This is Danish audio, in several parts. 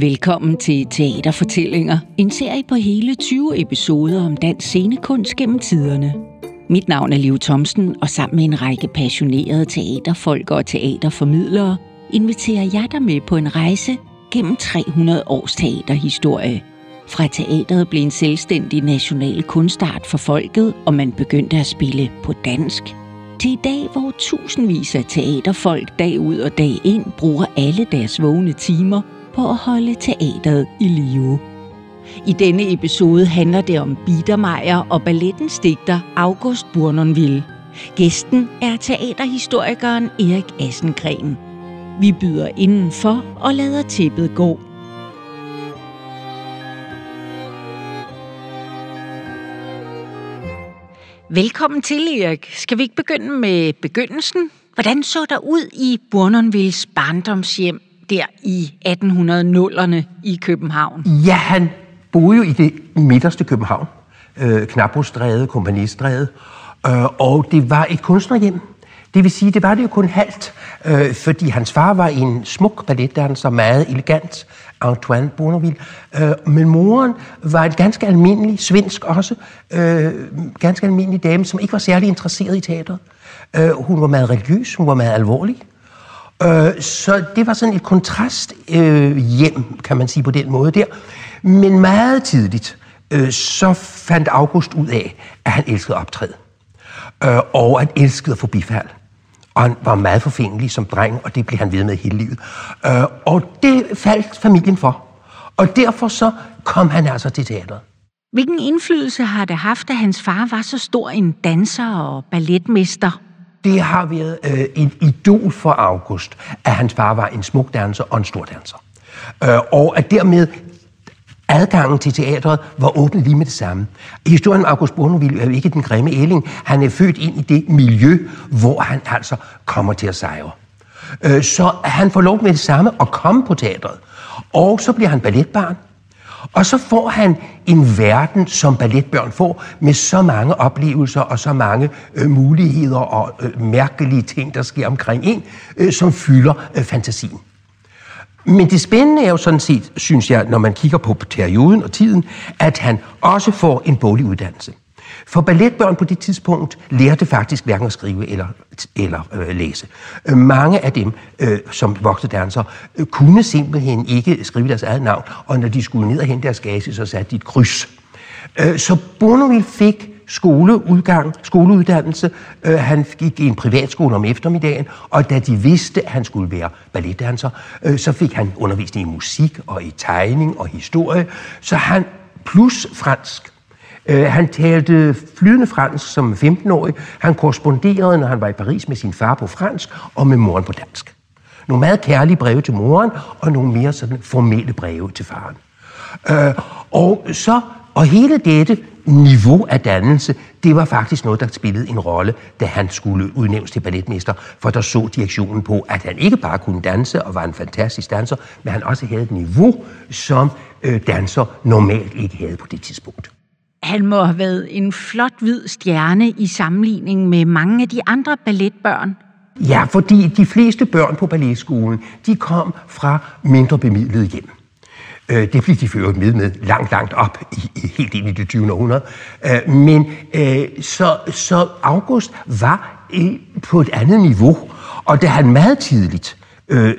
Velkommen til Teaterfortællinger, en serie på hele 20 episoder om dansk scenekunst gennem tiderne. Mit navn er Liv Thomsen, og sammen med en række passionerede teaterfolk og teaterformidlere inviterer jeg dig med på en rejse gennem 300 års teaterhistorie. Fra teateret blev en selvstændig national kunstart for folket, og man begyndte at spille på dansk, til i dag, hvor tusindvis af teaterfolk dag ud og dag ind bruger alle deres vågne timer på at holde teateret i live. I denne episode handler det om Biedermeier og ballettens digter August Bournonville. Gæsten er teaterhistorikeren Erik Assengren. Vi byder indenfor og lader tæppet gå. Velkommen til, Erik. Skal vi ikke begynde med begyndelsen? Hvordan så der ud i Bournonvilles barndomshjem der i 1800'erne i København? Ja, han boede jo i det midterste København. Øh, Knabrostræde, Kompanistræde. Øh, og det var et kunstnerhjem. Det vil sige, det var det jo kun halvt, øh, fordi hans far var en smuk balletdanser, meget elegant, Antoine Bonneville. Øh, men moren var en ganske almindelig, svensk også, øh, ganske almindelig dame, som ikke var særlig interesseret i teater. Øh, hun var meget religiøs, hun var meget alvorlig. Øh, så det var sådan et kontrast øh, hjem, kan man sige på den måde der. Men meget tidligt, øh, så fandt August ud af, at han elskede optræde. Øh, og han elskede at få bifald. Og han var meget forfængelig som dreng, og det blev han ved med hele livet. Øh, og det faldt familien for. Og derfor så kom han altså til teateret. Hvilken indflydelse har det haft, at hans far var så stor en danser og balletmester? Det har været øh, en idol for August, at hans far var en smuk danser og en stor danser. Øh, og at dermed adgangen til teatret var åben lige med det samme. Historien om August Bournonville er jo ikke den grimme ælling. Han er født ind i det miljø, hvor han altså kommer til at sejre. Øh, så han får lov med det samme at komme på teatret. Og så bliver han balletbarn. Og så får han en verden, som balletbørn får, med så mange oplevelser og så mange øh, muligheder og øh, mærkelige ting, der sker omkring en, øh, som fylder øh, fantasien. Men det spændende er jo sådan set, synes jeg, når man kigger på perioden og tiden, at han også får en boglig uddannelse. For balletbørn på det tidspunkt lærte faktisk hverken at skrive eller, eller øh, læse. Mange af dem, øh, som voksede dansere, øh, kunne simpelthen ikke skrive deres eget navn, og når de skulle ned og hente deres gage, så satte de et kryds. Øh, så Bournonville fik skoleudgang, skoleuddannelse. Øh, han gik i en privatskole om eftermiddagen, og da de vidste, at han skulle være balletdanser, øh, så fik han undervisning i musik og i tegning og historie. Så han plus fransk. Øh, han talte flydende fransk som 15-årig. Han korresponderede, når han var i Paris, med sin far på fransk og med moren på dansk. Nogle meget kærlige breve til moren, og nogle mere sådan formelle breve til faren. Øh, og så og hele dette niveau af dannelse, det var faktisk noget, der spillede en rolle, da han skulle udnævnes til balletmester, for der så direktionen på, at han ikke bare kunne danse og var en fantastisk danser, men han også havde et niveau, som øh, danser normalt ikke havde på det tidspunkt. Han må have været en flot hvid stjerne i sammenligning med mange af de andre balletbørn. Ja, fordi de fleste børn på balletskolen, de kom fra mindre bemidlede hjem. Øh, det blev de ført med med langt, langt op, i, helt ind i det 20. århundrede. Øh, men øh, så, så August var på et andet niveau, og da han meget tidligt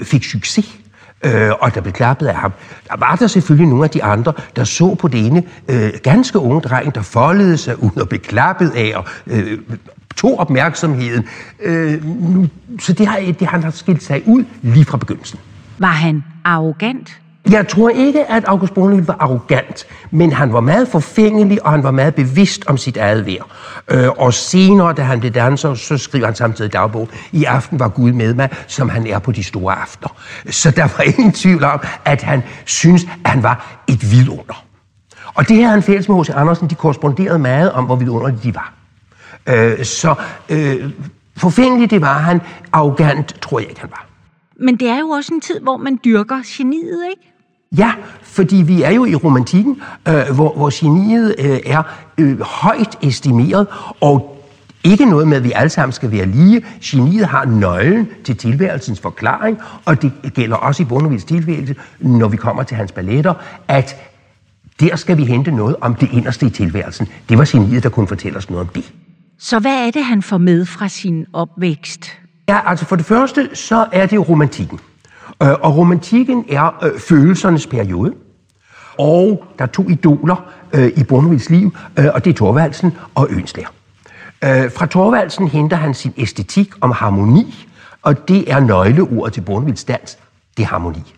fik succes, øh, og der blev klappet af ham. Der var der selvfølgelig nogle af de andre, der så på det ene øh, ganske unge dreng, der foldede sig ud og blev klappet af og øh, tog opmærksomheden. Øh, nu, så det har, det, han har skilt sig ud lige fra begyndelsen. Var han arrogant? Jeg tror ikke, at August Brunel var arrogant, men han var meget forfængelig, og han var meget bevidst om sit eget vær. Øh, og senere, da han blev danser, så skriver han samtidig dagbog, i aften var Gud med mig, som han er på de store aftener. Så der var ingen tvivl om, at han synes, at han var et vidunder. Og det her han fælles med H.C. Andersen, de korresponderede meget om, hvor vidunderlige de var. Øh, så øh, forfængelig det var han, arrogant tror jeg ikke, han var. Men det er jo også en tid, hvor man dyrker geniet, ikke? Ja, fordi vi er jo i romantikken, øh, hvor, hvor geniet øh, er øh, højt estimeret, og Ikke noget med, at vi alle sammen skal være lige. Geniet har nøglen til tilværelsens forklaring, og det gælder også i Bonnevils tilværelse, når vi kommer til hans balletter, at der skal vi hente noget om det inderste i tilværelsen. Det var geniet, der kunne fortælle os noget om det. Så hvad er det, han får med fra sin opvækst? Ja, altså for det første, så er det romantikken. Øh, og romantikken er øh, følelsernes periode. Og der er to idoler øh, i Brunvilds liv, øh, og det er Thorvaldsen og Ønslær. Øh, fra Thorvaldsen henter han sin æstetik om harmoni, og det er nøgleordet til Brunvilds dans, det er harmoni.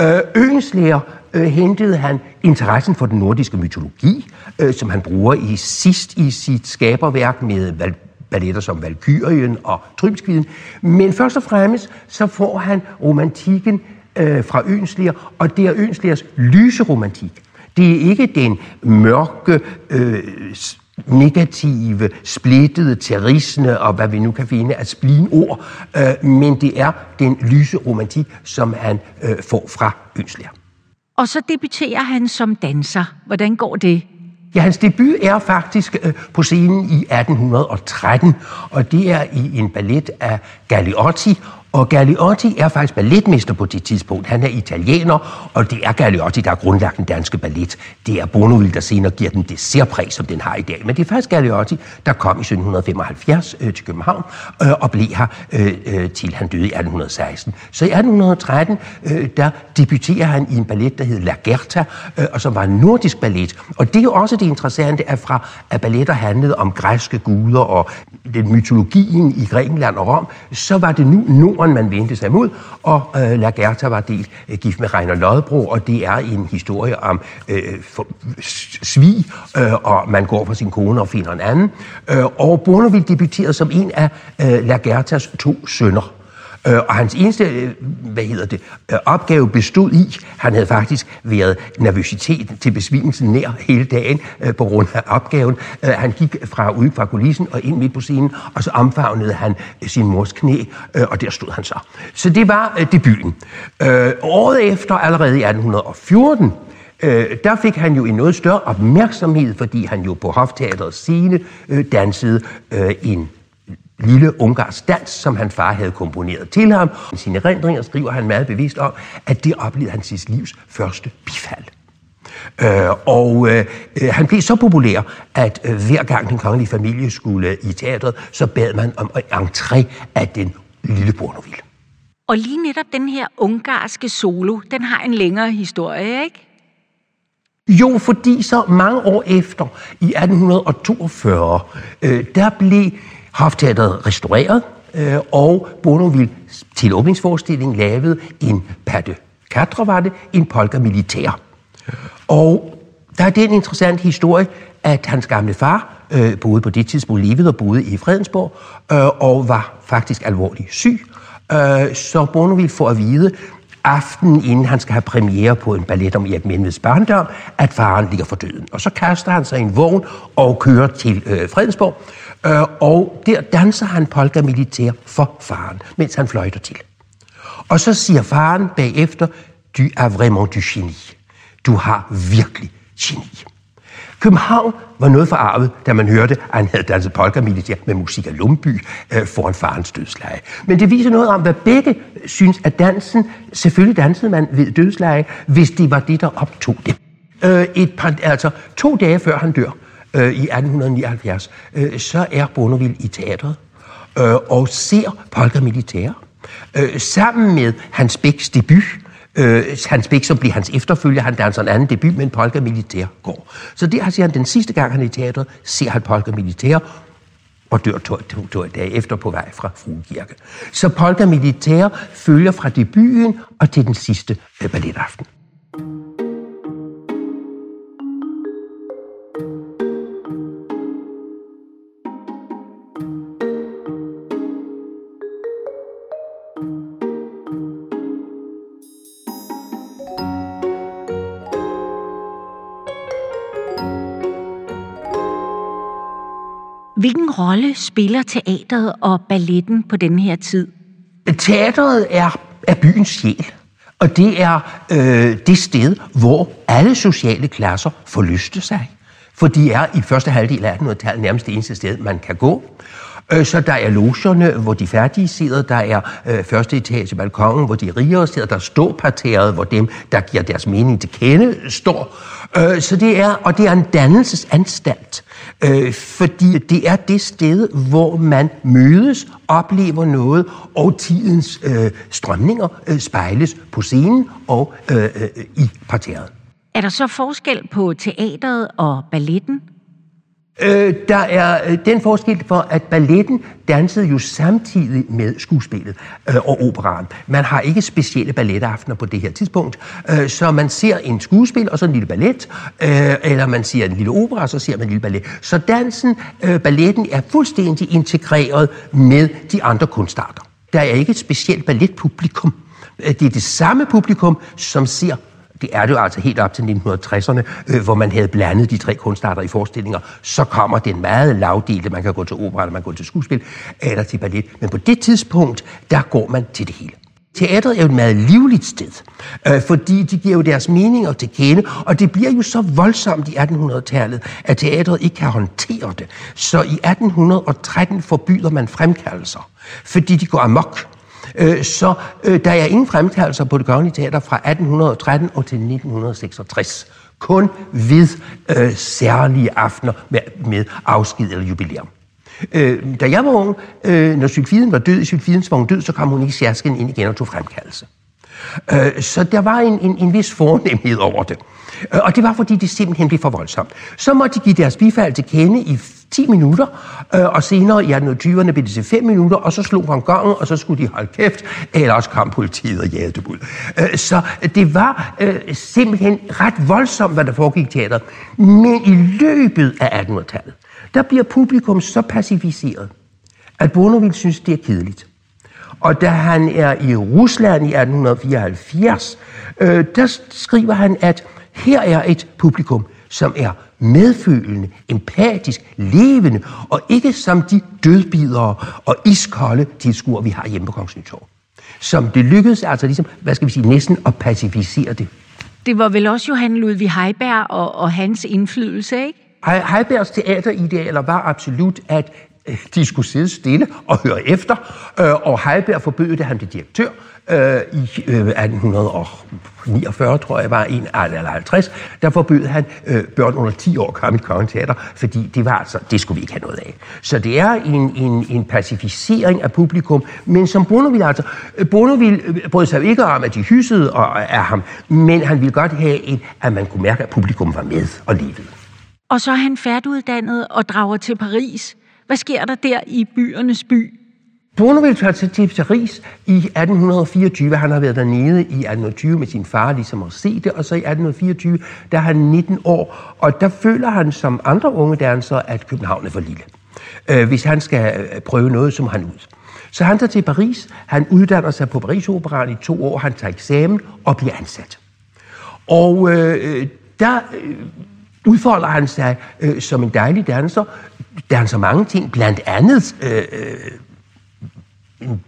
Øh, Øenslæger øh, hentede han interessen for den nordiske mytologi, øh, som han bruger i sidst i sit skaberværk med val- balletter som Valkyrien og Trymskviden. Men først og fremmest så får han romantikken øh, fra Ønsliger, og det er Ønslers lyse romantik. Det er ikke den mørke, øh, negative, splittede, terrisne og hvad vi nu kan finde af splinord, øh, men det er den lyse romantik, som han øh, får fra Ønsler. Og så debuterer han som danser. Hvordan går det? Ja, hans debut er faktisk øh, på scenen i 1813, og det er i en ballet af Galliotti, og Galliotti er faktisk balletmester på det tidspunkt. Han er italiener, og det er Galliotti, der har grundlagt den danske ballet. Det er Bonneville, der senere giver den det særpræg, som den har i dag. Men det er faktisk Galliotti, der kom i 1775 øh, til København øh, og blev her øh, øh, til han døde i 1816. Så i 1813, øh, der debuterer han i en ballet, der hed La Gerta, øh, og som var en nordisk ballet. Og det er jo også det interessante, at fra at balletter handlede om græske guder og den mytologien i Grækenland og Rom, så var det nu Norden, man vendte sig mod, og øh, Lagerta var delt øh, gift med Reiner Lodbro, og det er en historie om øh, for, svig, øh, og man går for sin kone og finder en anden. Øh, og Bonneville debuterede som en af øh, Lagertas to sønner. Øh, og hans eneste, øh, hvad hedder det, øh, opgave bestod i, han havde faktisk været nervøsitet til besvimelsen nær hele dagen øh, på grund af opgaven. Øh, han gik fra ude fra kulissen og ind midt på scenen, og så omfavnede han øh, sin mors knæ, øh, og der stod han så. Så det var øh, debuten. Øh, året efter, allerede i 1814, øh, der fik han jo en noget større opmærksomhed, fordi han jo på Hofteaterets scene øh, dansede øh, en lille ungarsk dans, som hans far havde komponeret til ham. I sine erindringer skriver han meget bevidst om, at det oplevede han sit livs første bifald. Øh, og øh, han blev så populær, at øh, hver gang den kongelige familie skulle i teatret, så bad man om en entré af den lille Bournonville. Og lige netop den her ungarske solo, den har en længere historie, ikke? Jo, fordi så mange år efter, i 1842, øh, der blev Hofteateret restaureret, øh, og Bournonville til åbningsforestilling lavede en patte quatre, var det, en polka militær. Og der er den interessante historie, at hans gamle far øh, boede på det tidspunkt, levede og boede i Fredensborg, øh, og var faktisk alvorligt syg. Øh, så Bournonville får at vide, aftenen inden han skal have premiere på en ballet om Erik Menveds barndom, at faren ligger for døden. Og så kaster han sig i en vogn og kører til øh, Fredensborg, øh, og der danser han polka militær for faren, mens han fløjter til. Og så siger faren bagefter, du er vraiment du geni. Du har virkelig geni. København var noget forarvet, da man hørte, at han havde danset polka militær med musik af Lumby øh, foran farens dødsleje. Men det viser noget om, hvad begge synes, at dansen, selvfølgelig dansede man ved dødsleje, hvis det var det, der optog det. Øh, et par, altså to dage før han dør, øh, i 1879, øh, så er Bonneville i teatret øh, og ser polka militær øh, sammen med Hans Bæks debut, Øh, Hans Bæk, som bliver hans efterfølger, han danser en anden debut, men Polka Militær går. Så det siger han, den sidste gang han er i teatret, ser han Polka Militær, og dør to, to, to dage efter på vej fra Fruekirke. Så Polka Militær følger fra debuten og til den sidste øh, balletaften. Rolle spiller teateret og balletten på den her tid? Teateret er, er byens sjæl, og det er øh, det sted, hvor alle sociale klasser forlyste sig. For de er i første halvdel af 1800-tallet nærmest det eneste sted, man kan gå. Øh, så der er logerne, hvor de færdige sidder. Der er øh, første etage balkongen, hvor de rigere sidder. Der er ståparteret, hvor dem, der giver deres mening til kende, står. Øh, så det er, og det er en dannelsesanstalt. Øh, fordi det er det sted, hvor man mødes, oplever noget, og tidens øh, strømninger øh, spejles på scenen og øh, øh, i parteret. Er der så forskel på teateret og balletten? Øh, der er øh, den forskel for, at balletten dansede jo samtidig med skuespillet øh, og operaen. Man har ikke specielle balletaftener på det her tidspunkt, øh, så man ser en skuespil og så en lille ballet, øh, eller man ser en lille opera, og så ser man en lille ballet. Så dansen, øh, balletten er fuldstændig integreret med de andre kunstarter. Der er ikke et specielt balletpublikum. Øh, det er det samme publikum, som ser det er det jo altså helt op til 1960'erne, øh, hvor man havde blandet de tre kunstarter i forestillinger. Så kommer den meget lavdelte, man kan gå til opera, eller man kan gå til skuespil, eller til ballet. Men på det tidspunkt, der går man til det hele. Teatret er jo et meget livligt sted, øh, fordi de giver jo deres meninger til kende, og det bliver jo så voldsomt i 1800-tallet, at teatret ikke kan håndtere det. Så i 1813 forbyder man fremkaldelser, fordi de går amok. Øh, så øh, der er ingen fremtagelser på det kongelige teater fra 1813 og til 1966. Kun ved øh, særlige aftener med, med afsked eller jubilæum. Øh, da jeg var ung, øh, når Sylfiden var død, Sylfidens var hun død, så kom hun ikke særskilt ind igen og tog fremkaldelse. Øh, så der var en, en, en vis fornemhed over det. Øh, og det var, fordi det simpelthen blev for voldsomt. Så måtte de give deres bifald til kende i 10 minutter, øh, og senere i 1820'erne blev det til 5 minutter, og så slog han gangen, og så skulle de holde kæft, eller også kom politiet og jagede dem ud. Øh, så det var øh, simpelthen ret voldsomt, hvad der foregik i teateret. Men i løbet af 1800-tallet, der bliver publikum så pacificeret, at Bonneville synes, det er kedeligt. Og da han er i Rusland i 1874, øh, der skriver han, at her er et publikum, som er medfølende, empatisk, levende, og ikke som de dødbidere og iskolde tilskuere, vi har hjemme på Kongens Nytorv. Som det lykkedes altså ligesom, hvad skal vi sige, næsten at pacificere det. Det var vel også Johan Ludvig Heiberg og, og hans indflydelse, ikke? Heibergs teateridealer var absolut, at de skulle sidde stille og høre efter, øh, og Heiberg forbød det, han blev direktør, øh, i øh, 1849, tror jeg var, en, eller 50, der forbød han øh, børn under 10 år komme i Kongens Teater, fordi det var altså, det skulle vi ikke have noget af. Så det er en, en, en pacificering af publikum, men som Bonneville altså, øh, Bonneville øh, brød sig ikke om, at de hyssede øh, af ham, men han ville godt have, en, at man kunne mærke, at publikum var med og levede. Og så er han færdiguddannet og drager til Paris. Hvad sker der der i byernes by? Bonneville tager til Paris i 1824. Han har været dernede i 1820 med sin far, ligesom at se det. Og så i 1824, der er han 19 år. Og der føler han som andre unge dansere, at København er for lille. Øh, hvis han skal øh, prøve noget, som han ud. Så han tager til Paris. Han uddanner sig på Paris Operan i to år. Han tager eksamen og bliver ansat. Og øh, øh der øh, udfolder han sig øh, som en dejlig danser der er så mange ting, blandt andet... Øh, øh en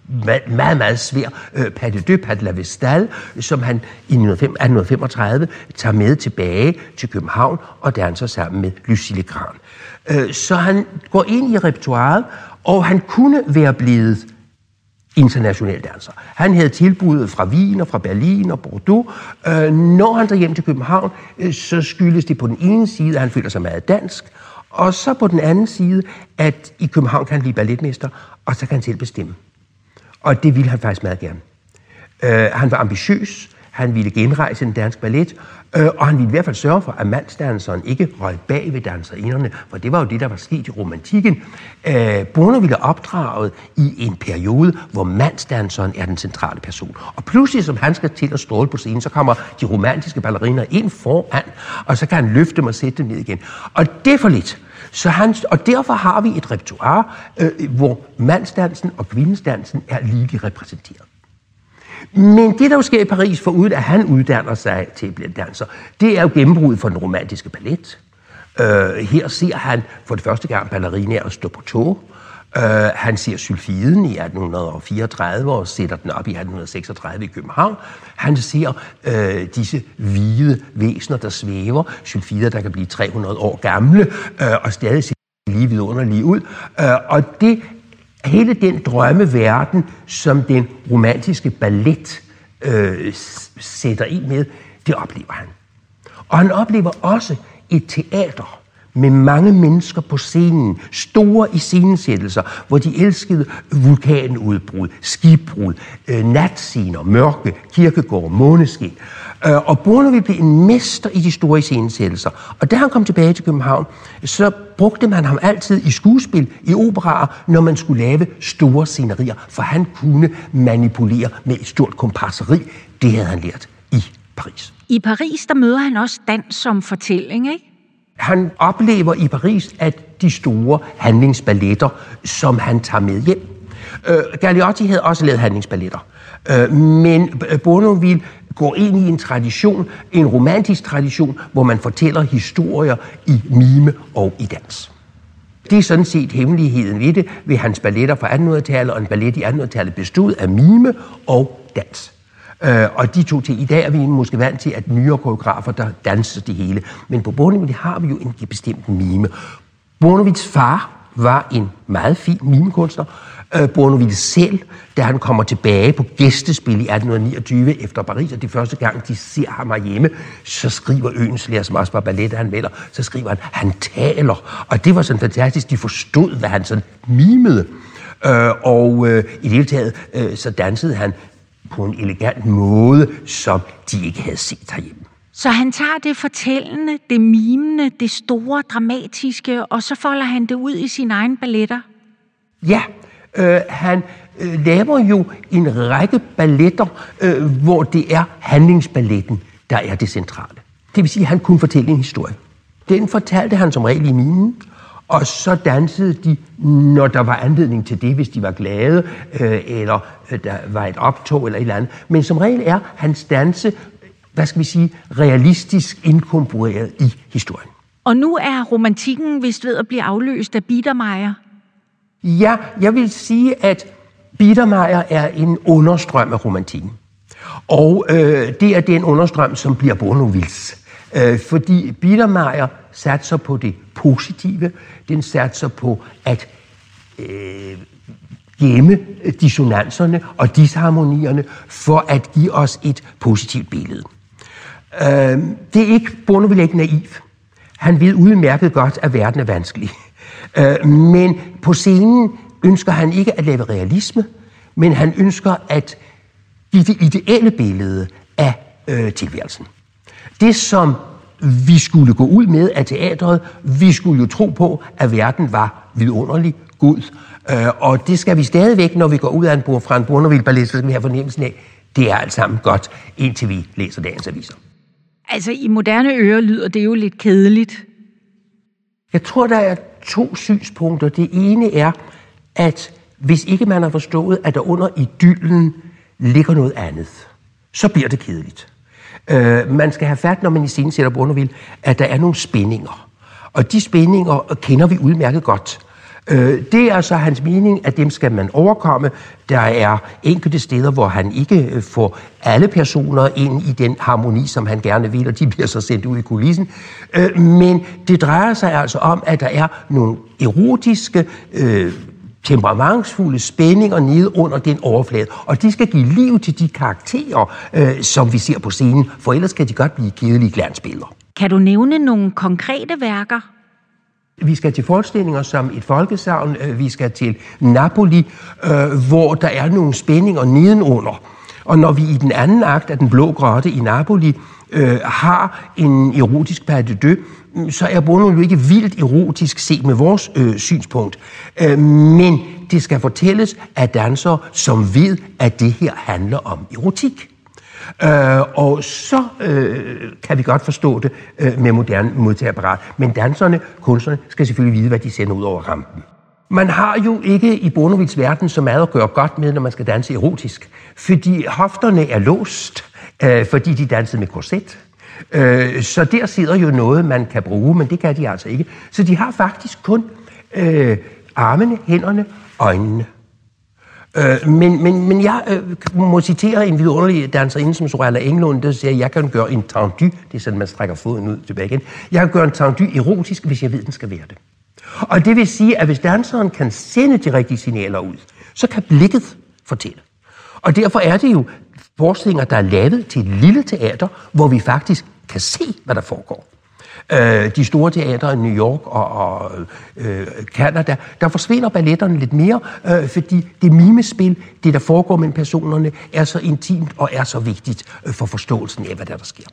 meget, meget svær øh, Pas de Pas de la Vestal, som han i 1835 tager med tilbage til København og danser sammen med Lucille Gran. Øh, så han går ind i repertoireet, og han kunne være blevet international danser. Han havde tilbud fra Wien og fra Berlin og Bordeaux. Øh, når han tager hjem til København, øh, så skyldes det på den ene side, at han føler sig meget dansk, og så på den anden side, at i København kan han blive balletmester, og så kan han selv bestemme. Og det ville han faktisk meget gerne. Øh, han var ambitiøs, han ville genrejse den danske ballet, øh, og han ville i hvert fald sørge for, at mandsdanseren ikke røg bag ved danserinderne, for det var jo det, der var sket i romantikken. Øh, Brunner ville opdraget i en periode, hvor mandsdanseren er den centrale person. Og pludselig, som han skal til at stråle på scenen, så kommer de romantiske balleriner ind foran, og så kan han løfte dem og sætte dem ned igen. Og det er for lidt. Så han, og derfor har vi et repertoire, øh, hvor mandsdansen og kvindesdansen er lige repræsenteret. Men det, der jo sker i Paris, foruden at han uddanner sig til at blive danser, det er jo gennembruddet for den romantiske ballet. Øh, her ser han for det første gang ballerinaer stå på tog. Uh, han ser sylfiden i 1834 og sætter den op i 1836 i København. Han ser uh, disse hvide væsener, der svæver, sylfider, der kan blive 300 år gamle uh, og stadig se lige vidunderlige ud. Uh, og det hele den drømmeverden, som den romantiske ballet øh, sætter ind med, det oplever han. Og han oplever også et teater, med mange mennesker på scenen, store iscenesættelser, hvor de elskede vulkanudbrud, skibbrud, øh, natscener, mørke, kirkegård, måneskin. Øh, og Bournonville blev en mester i de store iscenesættelser. Og da han kom tilbage til København, så brugte man ham altid i skuespil, i operaer, når man skulle lave store scenerier, for han kunne manipulere med et stort kompasseri. Det havde han lært i Paris. I Paris, der møder han også dans som fortælling, ikke? Han oplever i Paris, at de store handlingsballetter, som han tager med hjem. Øh, Galeotti havde også lavet handlingsballetter. Øh, men øh, Bournonville går ind i en tradition, en romantisk tradition, hvor man fortæller historier i mime og i dans. Det er sådan set hemmeligheden ved det, ved hans balletter fra 1800-tallet, og en ballet i 1800-tallet bestod af mime og dans. Øh, og de to ting. I dag er vi måske vant til, at nyere koreografer, der danser det hele. Men på Bornevidt har vi jo en bestemt mime. Bornevits far var en meget fin mimekunstner. Øh, Bournonville selv, da han kommer tilbage på gæstespil i 1829 efter Paris, og det første gang, de ser ham hjemme, så skriver Øenslæger, som også var ballet, han melder, så skriver han, han taler. Og det var sådan fantastisk, de forstod, hvad han sådan mimede. Øh, og øh, i det hele taget, øh, så dansede han på en elegant måde, som de ikke havde set herhjemme. Så han tager det fortællende, det mimende, det store, dramatiske, og så folder han det ud i sine egne balletter? Ja, øh, han øh, laver jo en række balletter, øh, hvor det er handlingsballetten, der er det centrale. Det vil sige, at han kunne fortælle en historie. Den fortalte han som regel i minen, og så dansede de, når der var anledning til det, hvis de var glade, øh, eller øh, der var et optog eller et eller andet. Men som regel er hans danse, hvad skal vi sige, realistisk inkorporeret i historien. Og nu er romantikken vist ved at blive afløst af Biedermeier. Ja, jeg vil sige, at Biedermeier er en understrøm af romantikken. Og øh, det er den understrøm, som bliver Bournonvilles. Øh, fordi Biedermeier satser på det positive. Den satser på at øh, gemme dissonanserne og disharmonierne for at give os et positivt billede. Øh, det er ikke, Bonneville ikke naiv. Han ved udmærket godt, at verden er vanskelig. Øh, men på scenen ønsker han ikke at lave realisme, men han ønsker at give det ideelle billede af øh, tilværelsen. Det, som vi skulle gå ud med af teatret. Vi skulle jo tro på, at verden var vidunderlig, god. Øh, og det skal vi stadigvæk, når vi går ud af en fra en Bournonville ballet, så skal vi have fornemmelsen af, det er alt sammen godt, indtil vi læser dagens aviser. Altså, i moderne ører lyder det jo lidt kedeligt. Jeg tror, der er to synspunkter. Det ene er, at hvis ikke man har forstået, at der under idyllen ligger noget andet, så bliver det kedeligt. Øh, man skal have fat, når man i scenen sætter Bournonville, at der er nogle spændinger. Og de spændinger kender vi udmærket godt. Øh, det er så hans mening, at dem skal man overkomme. Der er enkelte steder, hvor han ikke øh, får alle personer ind i den harmoni, som han gerne vil, og de bliver så sendt ud i kulissen. Øh, men det drejer sig altså om, at der er nogle erotiske øh, temperamentsfulde spændinger nede under den overflade. Og de skal give liv til de karakterer, øh, som vi ser på scenen, for ellers kan de godt blive kedelige glansbilleder. Kan du nævne nogle konkrete værker? Vi skal til forestillinger som et folkesavn. Øh, vi skal til Napoli, øh, hvor der er nogle spændinger nedenunder. Og når vi i den anden akt af Den Blå Grotte i Napoli øh, har en erotisk pas de deux, så er Bono jo ikke vildt erotisk set med vores øh, synspunkt. Øh, men det skal fortælles af dansere, som ved, at det her handler om erotik. Øh, og så øh, kan vi godt forstå det øh, med moderne modtagerapparat. Men danserne, kunstnerne, skal selvfølgelig vide, hvad de sender ud over rampen. Man har jo ikke i Bonovits verden så meget at gøre godt med, når man skal danse erotisk. Fordi hofterne er låst, øh, fordi de dansede med korset. Øh, så der sidder jo noget, man kan bruge, men det kan de altså ikke. Så de har faktisk kun øh, armene, hænderne, øjnene. Øh, men, men, men jeg øh, må citere en vidunderlig danserinde som Sorella Englund, der siger, at jeg kan gøre en tendu, det er sådan, man strækker foden ud tilbage igen, jeg kan gøre en tendu erotisk, hvis jeg ved, den skal være det. Og det vil sige, at hvis danseren kan sende de rigtige signaler ud, så kan blikket fortælle. Og derfor er det jo forestillinger, der er lavet til et lille teater, hvor vi faktisk kan se, hvad der foregår. Øh, de store teatre i New York og, og øh, Canada, der forsvinder balletterne lidt mere, øh, fordi det mimespil, det der foregår mellem personerne, er så intimt og er så vigtigt øh, for forståelsen af, hvad der, der sker.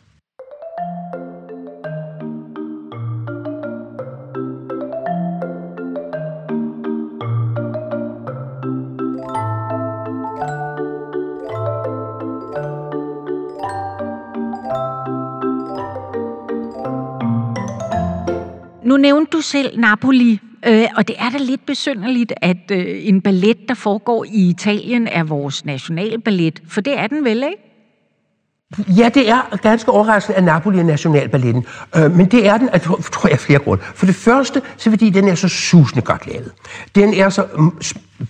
Nu nævnte du selv Napoli, øh, og det er da lidt besynderligt, at øh, en ballet, der foregår i Italien, er vores nationalballet, for det er den vel, ikke? Ja, det er ganske overraskende, at Napoli er nationalballetten. Øh, men det er den, at, tror jeg, flere grunde. For det første, så fordi den er så susende godt lavet. Den er så mm,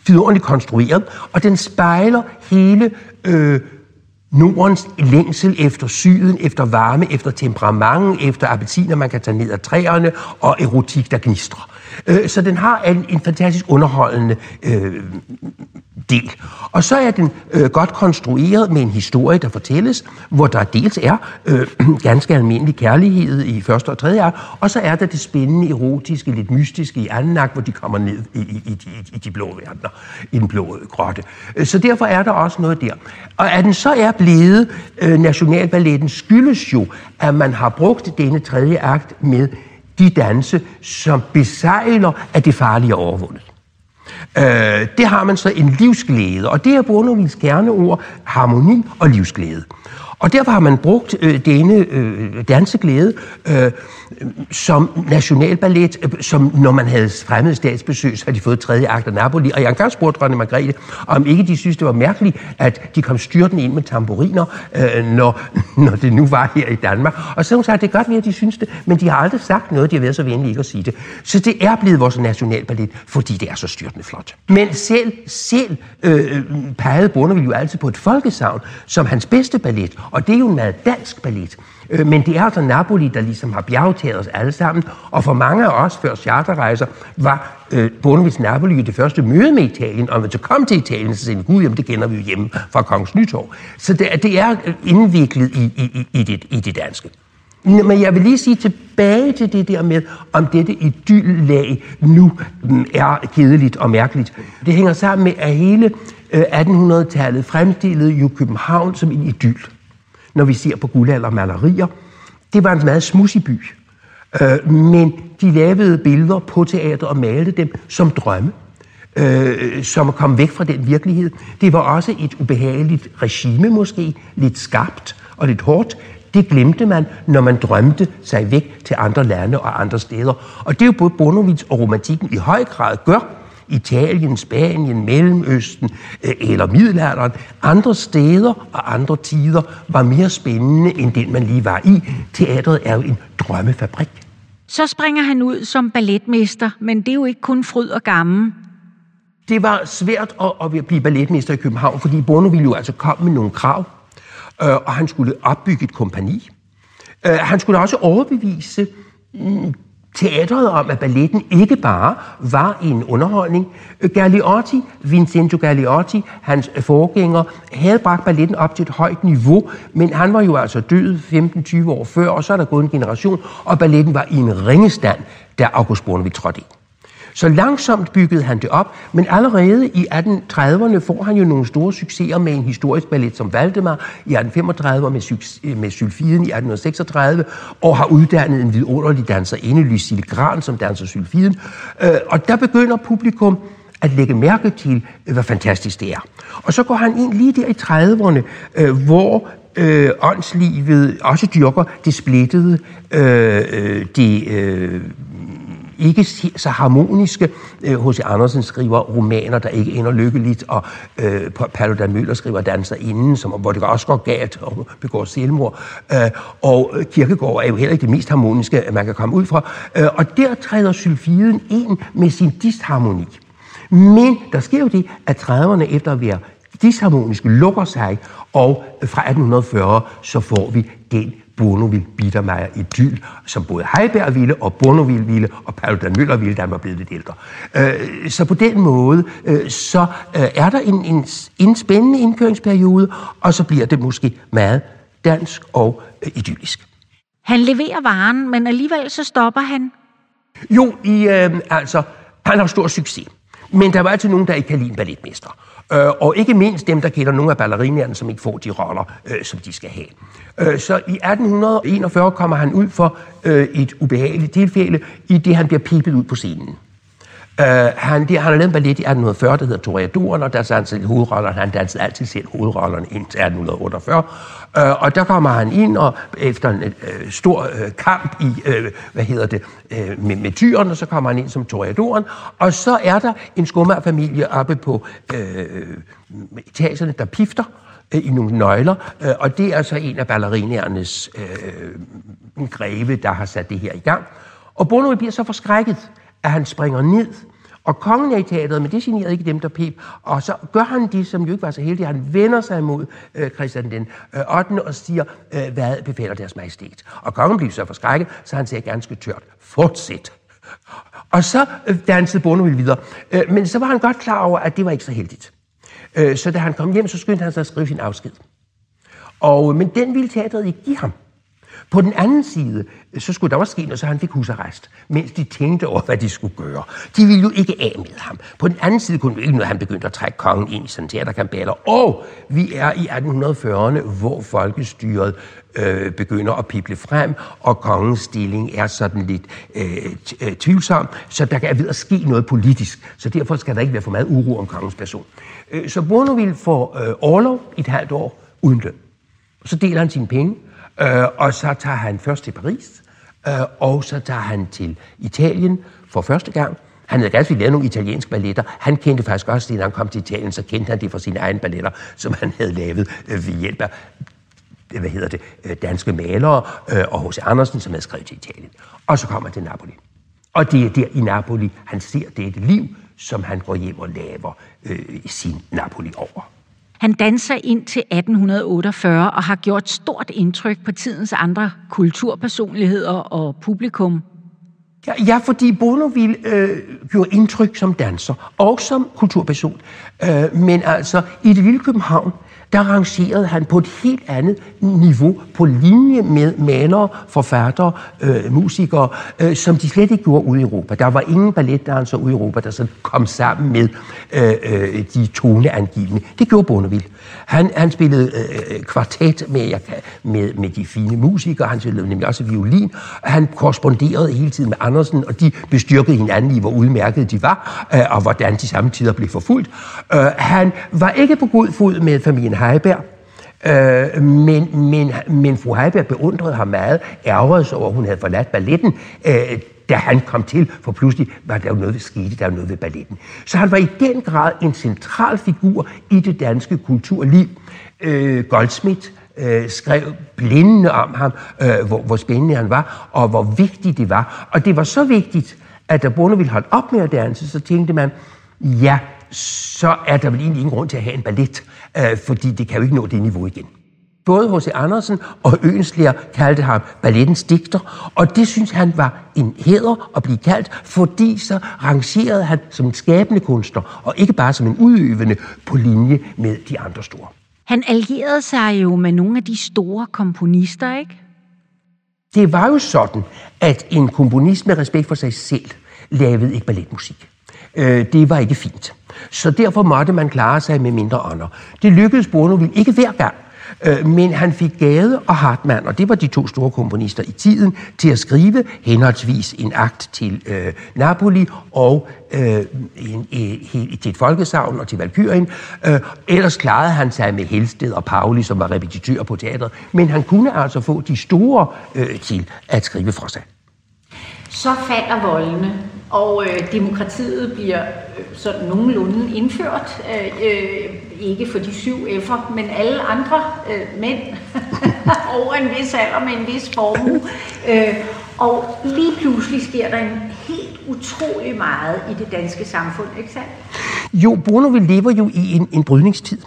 vidunderligt konstrueret, og den spejler hele øh, Nordens længsel efter syden, efter varme, efter temperament, efter appetiner, man kan tage ned af træerne, og erotik, der gnistrer. Øh, så den har en, en fantastisk underholdende øh, del. Og så er den øh, godt konstrueret med en historie, der fortælles, hvor der dels er øh, ganske almindelig kærlighed i første og tredje akt, og så er der det spændende, erotiske, lidt mystiske i anden akt, hvor de kommer ned i, i, i, i de blå verdener, i den blå øh, grotte. Øh, så derfor er der også noget der. Og at den så er blevet øh, Nationalballetten skyldes jo, at man har brugt denne tredje akt med de danse, som besejler, at det farlige er overvundet. Øh, det har man så en livsglæde, og det er Bournonvilles kerneord, harmoni og livsglæde. Og derfor har man brugt øh, denne øh, danseglæde øh, som nationalballet, øh, som når man havde fremmede statsbesøg, så havde de fået tredje akt af Napoli. Og jeg engang spurgte dronning Margrethe, om ikke de synes, det var mærkeligt, at de kom styrtende ind med tamburiner, øh, når, når det nu var her i Danmark. Og så hun sagde, det er godt ved, at de synes det, men de har aldrig sagt noget, de har været så venlige ikke at sige det. Så det er blevet vores nationalballet, fordi det er så styrtende flot. Men selv, selv øh, pegede Bonneville jo altid på et folkesavn som hans bedste ballet, og det er jo en meget dansk ballet. Øh, men det er altså Napoli, der ligesom har bjergtaget os alle sammen. Og for mange af os før charterrejser var øh, Bonavis Napoli det første møde med Italien. Og når vi kom til Italien, så sagde gud, jamen det kender vi jo hjemme fra Kongens Nytorv. Så det, det er indviklet i, i, i, det, i det danske. Men jeg vil lige sige tilbage til det der med, om dette idyllag nu mm, er kedeligt og mærkeligt. Det hænger sammen med, at hele øh, 1800-tallet fremstillede jo København som en idyll når vi ser på guldaldermalerier. Det var en meget smudsig by. Øh, men de lavede billeder på teater og malede dem som drømme, øh, som kom væk fra den virkelighed. Det var også et ubehageligt regime måske, lidt skarpt og lidt hårdt. Det glemte man, når man drømte sig væk til andre lande og andre steder. Og det er jo både Bonovits og romantikken i høj grad gør, Italien, Spanien, Mellemøsten øh, eller middelalderen, andre steder og andre tider var mere spændende end den, man lige var i. Teatret er jo en drømmefabrik. Så springer han ud som balletmester, men det er jo ikke kun fryd og gammel. Det var svært at, at blive balletmester i København, fordi Bono ville jo altså komme med nogle krav, øh, og han skulle opbygge et kompani. Øh, han skulle også overbevise mm, teatret om, at balletten ikke bare var en underholdning. Galliotti, Vincenzo Galliotti, hans forgænger, havde bragt balletten op til et højt niveau, men han var jo altså død 15-20 år før, og så er der gået en generation, og balletten var i en ringestand, da August Bornevik trådte ind. Så langsomt byggede han det op, men allerede i 1830'erne får han jo nogle store succeser med en historisk ballet som Valdemar i 1835 og med, med Sylfiden i 1836, og har uddannet en vidunderlig danserinde, Lucille Gran, som danser Sylfiden. Øh, og der begynder publikum at lægge mærke til, hvor fantastisk det er. Og så går han ind lige der i 30'erne, øh, hvor øh, åndslivet også dyrker det splittede, øh, øh det øh, ikke så harmoniske. Øh, H.C. Andersen skriver romaner, der ikke ender lykkeligt, og øh, Paludan Møller skriver danser inden, som, hvor det også går galt og begår selvmord. Øh, og øh, Kirkegård er jo heller ikke det mest harmoniske, øh, man kan komme ud fra. Øh, og der træder sylfiden ind med sin disharmoni. Men der sker jo det, at 30'erne efter at være disharmoniske lukker sig, og fra 1840 så får vi den Bournonville Biedermeier idyl, som både Heiberg ville, og Bournonville ville, og Paludan Møller ville, da han var blevet lidt ældre. Øh, så på den måde, øh, så øh, er der en, en, en spændende indkøringsperiode, og så bliver det måske meget dansk og idyllisk. Han leverer varen, men alligevel så stopper han. Jo, i, øh, altså, han har stor succes. Men der var altid nogen, der ikke kan lide en balletmester. Øh, og ikke mindst dem, der kender nogle af ballerinerne, som ikke får de roller, øh, som de skal have. Øh, så i 1841 kommer han ud for øh, et ubehageligt tilfælde, i det han bliver pipet ud på scenen. Uh, han, de, han har lavet en ballet i 1840, der hedder Toreadoren, og der danser han selv hovedrollerne. Han danser altid selv hovedrollerne indtil 1848. Uh, øh, og der kommer han ind, og efter en uh, stor uh, kamp i, uh, hvad hedder det, uh, med, med og så kommer han ind som Toreadoren. Og så er der en skummerfamilie oppe på uh, etagerne, der pifter i nogle nøgler, uh, og det er så en af ballerinernes uh, greve, der har sat det her i gang. Og Bono bliver så forskrækket, at han springer ned, og kongen er i teateret, men det generede ikke dem, der pep. Og så gør han det, som jo ikke var så heldig. Han vender sig imod øh, Christian den øh, 8. og siger, øh, hvad befaler deres majestæt. Og kongen bliver så forskrækket, så han siger ganske tørt, fortsæt. Og så øh, dansede Bournonville videre. Øh, men så var han godt klar over, at det var ikke så heldigt. Øh, så da han kom hjem, så skyndte han sig at skrive sin afsked. Og, men den ville teateret ikke give ham. På den anden side, så skulle der også ske noget, så han fik husarrest, mens de tænkte over, hvad de skulle gøre. De ville jo ikke af med ham. På den anden side kunne det ikke noget, han begyndte at trække kongen ind i sådan teaterkambaler. Og vi er i 1840'erne, hvor folkestyret øh, begynder at pible frem, og kongens stilling er sådan lidt øh, tvivlsom, så der kan ved at ske noget politisk. Så derfor skal der ikke være for meget uro om kongens person. Øh, så Bournonville får øh, overlov i et halvt år uden løn. Så deler han sine penge, Øh, og så tager han først til Paris, øh, og så tager han til Italien for første gang. Han havde ganske lavet nogle italienske balletter. Han kendte faktisk også, da han kom til Italien, så kendte han det fra sine egne balletter, som han havde lavet øh, ved hjælp af øh, hvad hedder det, øh, danske malere øh, og H.C. Andersen, som havde skrevet til Italien. Og så kommer han til Napoli. Og det er der i Napoli, han ser dette liv, som han går hjem og laver øh, sin Napoli over. Han danser ind til 1848 og har gjort stort indtryk på tidens andre kulturpersonligheder og publikum. Ja, ja fordi Bournonville øh, gjorde indtryk som danser og som kulturperson. Øh, men altså, i det lille København, der rangerede han på et helt andet niveau, på linje med malere, forfattere, øh, musikere, øh, som de slet ikke gjorde ude i Europa. Der var ingen balletdanser ude i Europa, der så kom sammen med øh, øh, de toneangivende. Det gjorde Bonneville. Han, han spillede øh, øh kvartet med, med, med de fine musikere, han spillede nemlig også violin, han korresponderede hele tiden med Andersen, og de bestyrkede hinanden i, hvor udmærket de var, øh, og hvordan de samtidig blev forfulgt. Øh, han var ikke på god fod med familien Heiberg, Øh, men, men, men fru Heiberg beundrede ham meget, ærgerede sig over, at hun havde forladt balletten, øh, da han kom til, for pludselig var der jo noget, ved skete, der var noget ved balletten. Så han var i den grad en central figur i det danske kulturliv. Øh, Goldsmith øh, skrev blindende om ham, øh, hvor, hvor spændende han var, og hvor vigtigt det var. Og det var så vigtigt, at da Bonde ville holde op med at danse, så tænkte man, ja, så er der vel egentlig ingen grund til at have en ballet, øh, fordi det kan jo ikke nå det niveau igen. Både H.C. Andersen og Øenslæger kaldte ham ballettens digter, og det synes han var en heder at blive kaldt, fordi så rangerede han som en skabende kunstner, og ikke bare som en udøvende på linje med de andre store. Han allierede sig jo med nogle af de store komponister, ikke? Det var jo sådan, at en komponist med respekt for sig selv lavede ikke balletmusik. Øh, det var ikke fint. Så derfor måtte man klare sig med mindre ånder. Det lykkedes Bournonville ikke hver gang, øh, men han fik Gade og Hartmann, og det var de to store komponister i tiden, til at skrive henholdsvis en akt til øh, Napoli og øh, en, øh, en, til et folkesavn og til Valkyrien. Øh, ellers klarede han sig med Helsted og Pauli, som var repetitør på teatret, men han kunne altså få de store øh, til at skrive for sig. Så falder voldene, og øh, demokratiet bliver øh, sådan nogenlunde indført. Øh, øh, ikke for de syv F'er, men alle andre øh, mænd over en vis alder med en vis formue. Øh, og lige pludselig sker der en helt utrolig meget i det danske samfund, ikke sandt? Jo, Bruno, vi lever jo i en, en brydningstid.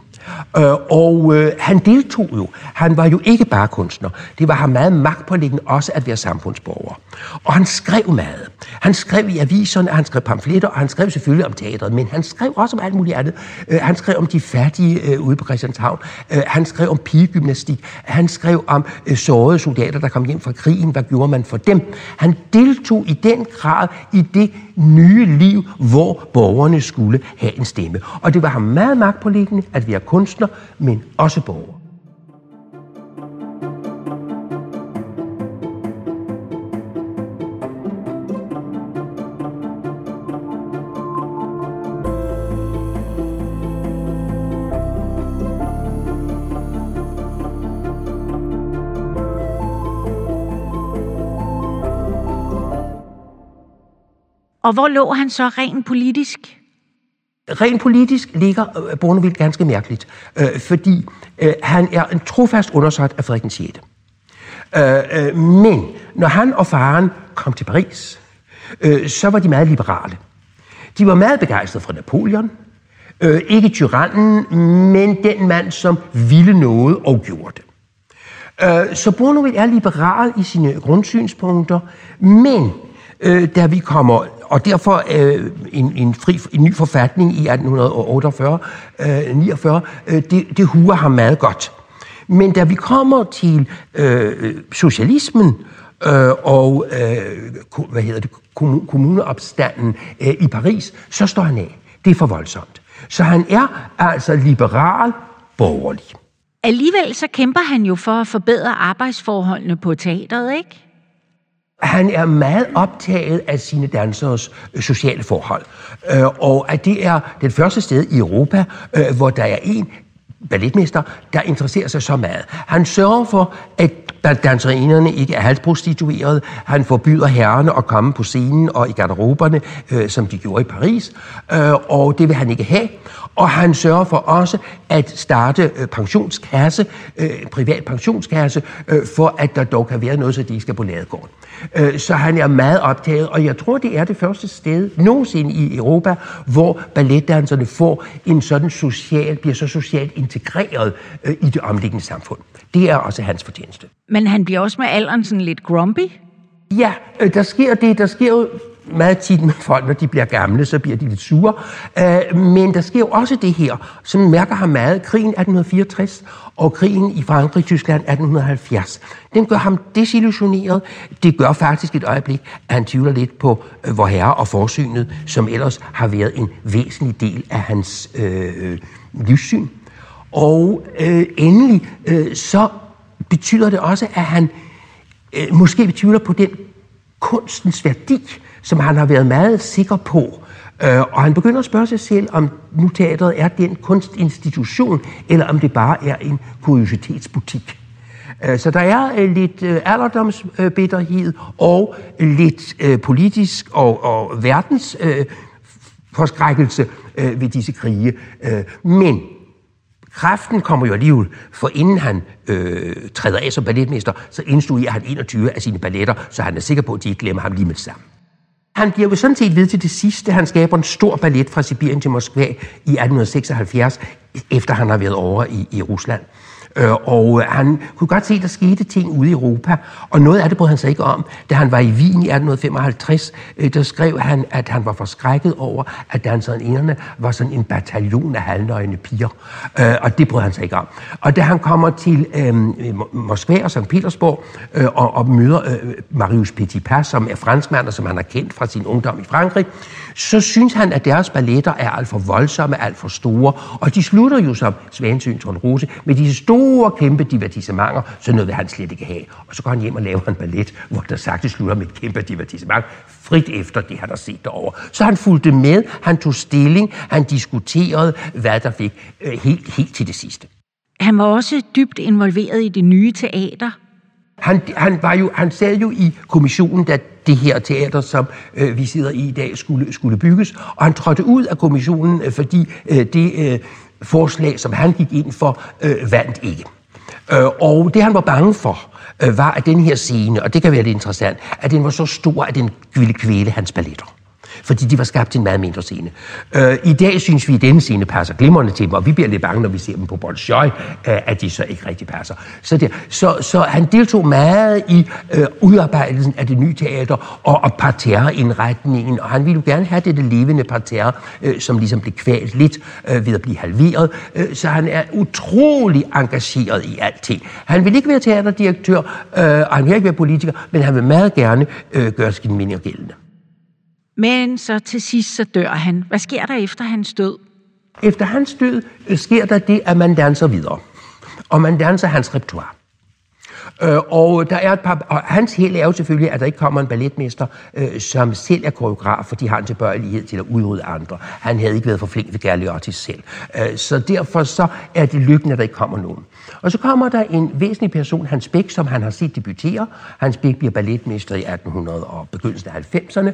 Øh, og øh, han deltog jo. Han var jo ikke bare kunstner. Det var ham meget magtpålæggende også at være samfundsborger. Og han skrev meget. Han skrev i aviserne, han skrev pamfletter, og han skrev selvfølgelig om teatret, men han skrev også om alt muligt andet. Øh, han skrev om de fattige øh, ude på Christianshavn. Øh, han skrev om pigegymnastik. Han skrev om øh, sårede soldater, der kom hjem fra krigen. Hvad gjorde man for dem? Han deltog i den grad i det nye liv, hvor borgerne skulle have en stemme. Og det var ham meget magtpålæggende at være kunstner, kunstner, men også borger. Og hvor lå han så rent politisk? Rent politisk ligger øh, Bournonville ganske mærkeligt, øh, fordi øh, han er en trofast undersat af Frederik 6. Øh, øh, men når han og faren kom til Paris, øh, så var de meget liberale. De var meget begejstrede for Napoleon, øh, ikke tyrannen, men den mand, som ville noget og gjorde det. Øh, så Bournonville er liberal i sine grundsynspunkter, men øh, da vi kommer og derfor øh, en, en, fri, en ny forfatning i 1848, øh, 49, øh, det, det huer ham meget godt. Men da vi kommer til øh, socialismen øh, og øh, hvad hedder det, kommuneopstanden øh, i Paris, så står han af. Det er for voldsomt. Så han er altså liberal borgerlig. Alligevel så kæmper han jo for at forbedre arbejdsforholdene på teateret, ikke? Han er meget optaget af sine danseres øh, sociale forhold. Øh, og at det er den første sted i Europa, øh, hvor der er en balletmester, der interesserer sig så meget. Han sørger for, at danserinerne ikke er halvprostituerede. Han forbyder herrerne at komme på scenen og i garderoberne, øh, som de gjorde i Paris. Øh, og det vil han ikke have. Og han sørger for også at starte øh, pensionskasse, øh, privat pensionskasse, øh, for at der dog kan være noget, så de ikke skal på ladegården. Så han er meget optaget, og jeg tror, det er det første sted nogensinde i Europa, hvor balletdanserne får en sådan social, bliver så socialt integreret i det omliggende samfund. Det er også hans fortjeneste. Men han bliver også med alderen sådan lidt grumpy? Ja, der sker det. Der sker jo meget tit med folk, når de bliver gamle, så bliver de lidt sure. Øh, men der sker jo også det her, som mærker ham meget. Krigen 1864 og krigen i Frankrig-Tyskland 1870. Den gør ham desillusioneret. Det gør faktisk et øjeblik, at han tvivler lidt på øh, vor herre og forsynet, som ellers har været en væsentlig del af hans øh, livssyn. Og øh, endelig øh, så betyder det også, at han øh, måske betvivler på den kunstens værdi, som han har været meget sikker på. Øh, og han begynder at spørge sig selv, om nu teatret er den kunstinstitution, eller om det bare er en kuriositetsbutik. Øh, så der er øh, lidt øh, alderdomsbitterhed og lidt politisk og, og verdens forskrækkelse ved disse krige. Men Kræften kommer jo alligevel, for inden han øh, træder af som balletmester, så instruerer han 21 af sine balletter, så han er sikker på, at de ikke glemmer ham lige med det samme. Han bliver jo sådan set ved til det sidste. Han skaber en stor ballet fra Sibirien til Moskva i 1876, efter han har været over i, i Rusland. Øh, og øh, han kunne godt se, at der skete ting ude i Europa, og noget af det brød han sig ikke om. Da han var i Wien i 1855, øh, der skrev han, at han var forskrækket over, at danserne var sådan en bataljon af halvnøgne piger, øh, og det brød han sig ikke om. Og da han kommer til øh, Moskva og St. Petersborg øh, og, og møder øh, Marius Petipas, som er franskmand, og som han har kendt fra sin ungdom i Frankrig, så synes han, at deres balletter er alt for voldsomme, alt for store, og de slutter jo som Svansyn Rose med disse store, kæmpe divertissementer, så noget vil han slet ikke have. Og så går han hjem og laver en ballet, hvor der sagt slutter med et kæmpe divertissement, frit efter det, han har set derovre. Så han fulgte med, han tog stilling, han diskuterede, hvad der fik øh, helt, helt til det sidste. Han var også dybt involveret i det nye teater, han, han, var jo, han sad jo i kommissionen, da det her teater, som øh, vi sidder i i dag, skulle, skulle bygges. Og han trådte ud af kommissionen, øh, fordi øh, det øh, forslag, som han gik ind for, øh, vandt ikke. Øh, og det han var bange for, øh, var, at den her scene, og det kan være lidt interessant, at den var så stor, at den ville kvæle hans balletter fordi de var skabt til en meget mindre scene. Øh, I dag synes vi, at denne scene passer glimrende til dem, og vi bliver lidt bange, når vi ser dem på Bolshoi, øh, at de så ikke rigtig passer. Så, det, så, så han deltog meget i øh, udarbejdelsen af det nye teater og, og parterreindretningen, og han ville jo gerne have det, det levende parterre, øh, som ligesom blev kvalt lidt øh, ved at blive halveret. Øh, så han er utrolig engageret i alting. Han vil ikke være teaterdirektør, øh, og han vil ikke være politiker, men han vil meget gerne øh, gøre sin mening gældende. Men så til sidst så dør han. Hvad sker der efter hans død? Efter hans død øh, sker der det, at man danser videre. Og man danser hans repertoire. Øh, og der er et par, og hans held er jo selvfølgelig, at der ikke kommer en balletmester, øh, som selv er koreograf, for de har en tilbøjelighed til at udrydde andre. Han havde ikke været for flink ved Galeotti selv. Øh, så derfor så er det lykken, at der ikke kommer nogen. Og så kommer der en væsentlig person, Hans Bæk, som han har set debutere. Hans Bæk bliver balletmester i 1800 og begyndelsen af 90'erne,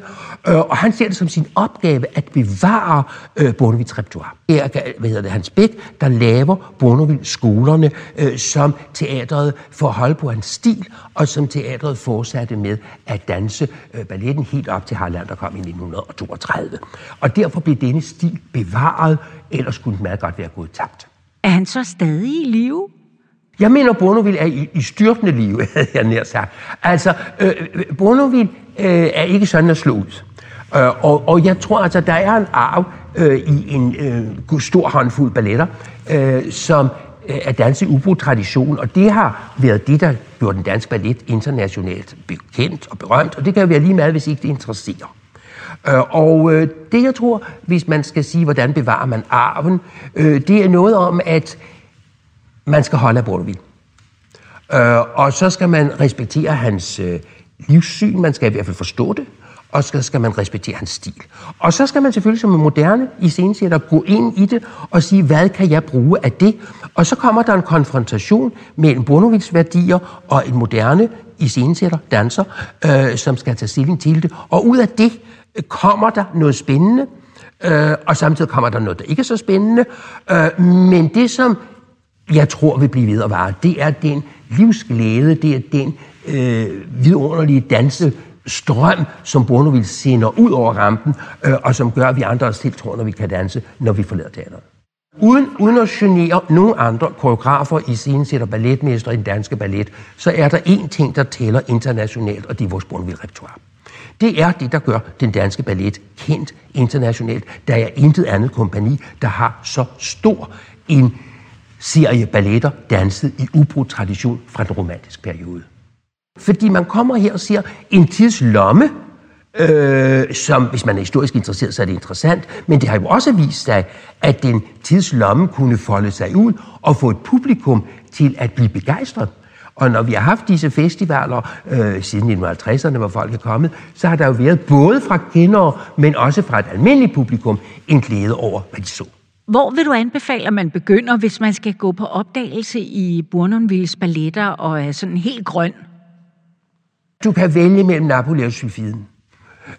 øh, og han ser det som sin opgave at bevare øh, Bournonvils repertoire. Det er, hvad hedder det, Hans Bæk, der laver Bournonville skolerne, øh, som teatret får holde på hans stil, og som teatret fortsatte med at danse øh, balletten helt op til Harland, der kom i 1932. Og derfor blev denne stil bevaret, ellers skulle den meget godt være gået tabt. Er han så stadig i live? Jeg mener, Bournonville er i, i styrtende liv, havde jeg nær sagt. Altså, øh, Bournonville øh, er ikke sådan at slå ud. Øh, og, og jeg tror altså, der er en arv øh, i en øh, stor håndfuld balletter, øh, som Øh, at danse ubrudt tradition, og det har været det, der gjorde den danske ballet internationalt bekendt og berømt, og det kan være lige meget, hvis ikke det interesserer. Øh, og øh, det, jeg tror, hvis man skal sige, hvordan bevarer man arven, øh, det er noget om, at man skal holde af Bournonville. Øh, og så skal man respektere hans livssyn, man skal i hvert fald forstå det, og så skal man respektere hans stil. Og så skal man selvfølgelig som en moderne iscenesætter gå ind i det og sige, hvad kan jeg bruge af det? Og så kommer der en konfrontation mellem Bournonvilles værdier og en moderne iscenesætter, danser, øh, som skal tage stilling til det. Og ud af det kommer der noget spændende, øh, og samtidig kommer der noget, der ikke er så spændende. Øh, men det, som jeg tror vil blive ved at vare, det er den livsglæde, det er den øh, vidunderlige danse strøm, som Bournonville sender ud over rampen, øh, og som gør, at vi andre os helt tror, når vi kan danse, når vi forlader teateret. Uden, uden at genere nogen andre koreografer i scenen sætter balletmester i den danske ballet, så er der én ting, der tæller internationalt, og det er vores Bournonville-repertoire. Det er det, der gør den danske ballet kendt internationalt. Der er intet andet kompani, der har så stor en serie balletter danset i ubrudt tradition fra den romantiske periode. Fordi man kommer her og siger, en tidslomme, øh, som hvis man er historisk interesseret, så er det interessant, men det har jo også vist sig, at den tidslomme kunne folde sig ud og få et publikum til at blive begejstret. Og når vi har haft disse festivaler øh, siden 1950'erne, hvor folk er kommet, så har der jo været både fra kendere, men også fra et almindeligt publikum, en glæde over, hvad de så. Hvor vil du anbefale, at man begynder, hvis man skal gå på opdagelse i Bournonvilles balletter og er sådan helt grøn? Du kan vælge mellem Napoli og Sylfiden.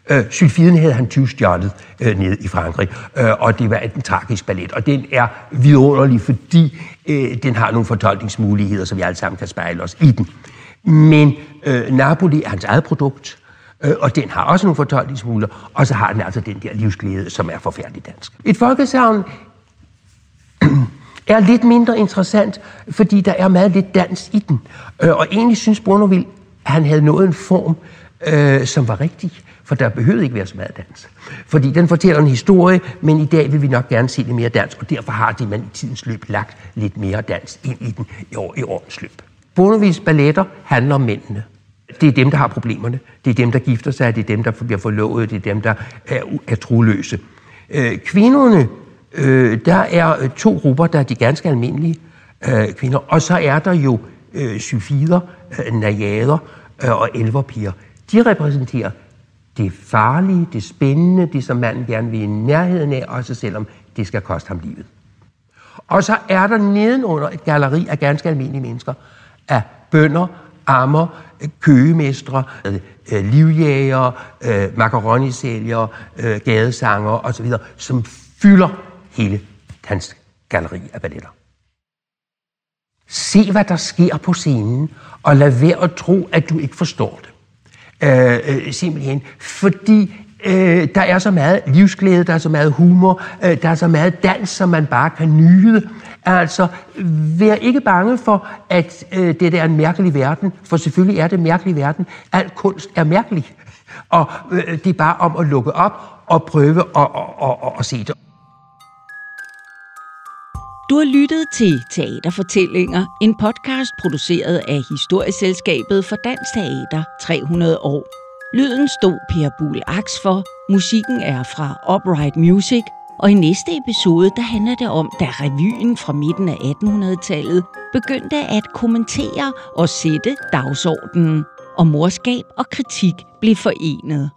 Øh, Sylfiden havde han tyvstjålet øh, ned i Frankrig, øh, og det var en tragisk ballet. Og den er vidunderlig, fordi øh, den har nogle fortolkningsmuligheder, så vi alle sammen kan spejle os i den. Men øh, Napoli er hans eget produkt, øh, og den har også nogle fortolkningsmuligheder, og så har den altså den der livsglæde, som er forfærdelig dansk. Et folkesavn er lidt mindre interessant, fordi der er meget lidt dans i den. Øh, og egentlig synes Bournonville, han havde nået en form, øh, som var rigtig. For der behøvede ikke være så meget dans. Fordi den fortæller en historie, men i dag vil vi nok gerne se lidt mere dans, og derfor har de man i tidens løb lagt lidt mere dans ind i den i, år, i årens løb. Bonovis balletter handler om mændene. Det er dem, der har problemerne. Det er dem, der gifter sig. Det er dem, der bliver forlovet. Det er dem, der er, er troløse. Øh, kvinderne, øh, der er øh, to grupper, der er de ganske almindelige øh, kvinder. Og så er der jo øh, syfider, øh, najader øh, og elverpiger. De repræsenterer det farlige, det spændende, det som manden gerne vil i nærheden af, også selvom det skal koste ham livet. Og så er der nedenunder et galleri af ganske almindelige mennesker, af bønder, ammer, øh, køgemestre, øh, øh, livjægere, makaronisælgere, gadesanger osv., som fylder hele hans galleri af balletter. Se, hvad der sker på scenen, og lad være at tro, at du ikke forstår det. Øh, øh, simpelthen fordi Øh, der er så meget livsglæde, der er så meget humor, øh, der er så meget dans, som man bare kan nyde. Altså, vær ikke bange for, at øh, det er en mærkelig verden, for selvfølgelig er det en mærkelig verden. Al kunst er mærkelig. Og øh, det er bare om at lukke op og prøve at, at, at, at, at se det. Du har lyttet til Teaterfortællinger, en podcast produceret af Historieselskabet for Dansk Teater 300 år. Lyden stod Per Bull Aks for, musikken er fra Upright Music, og i næste episode, der handler det om, da revyen fra midten af 1800-tallet begyndte at kommentere og sætte dagsordenen, og morskab og kritik blev forenet.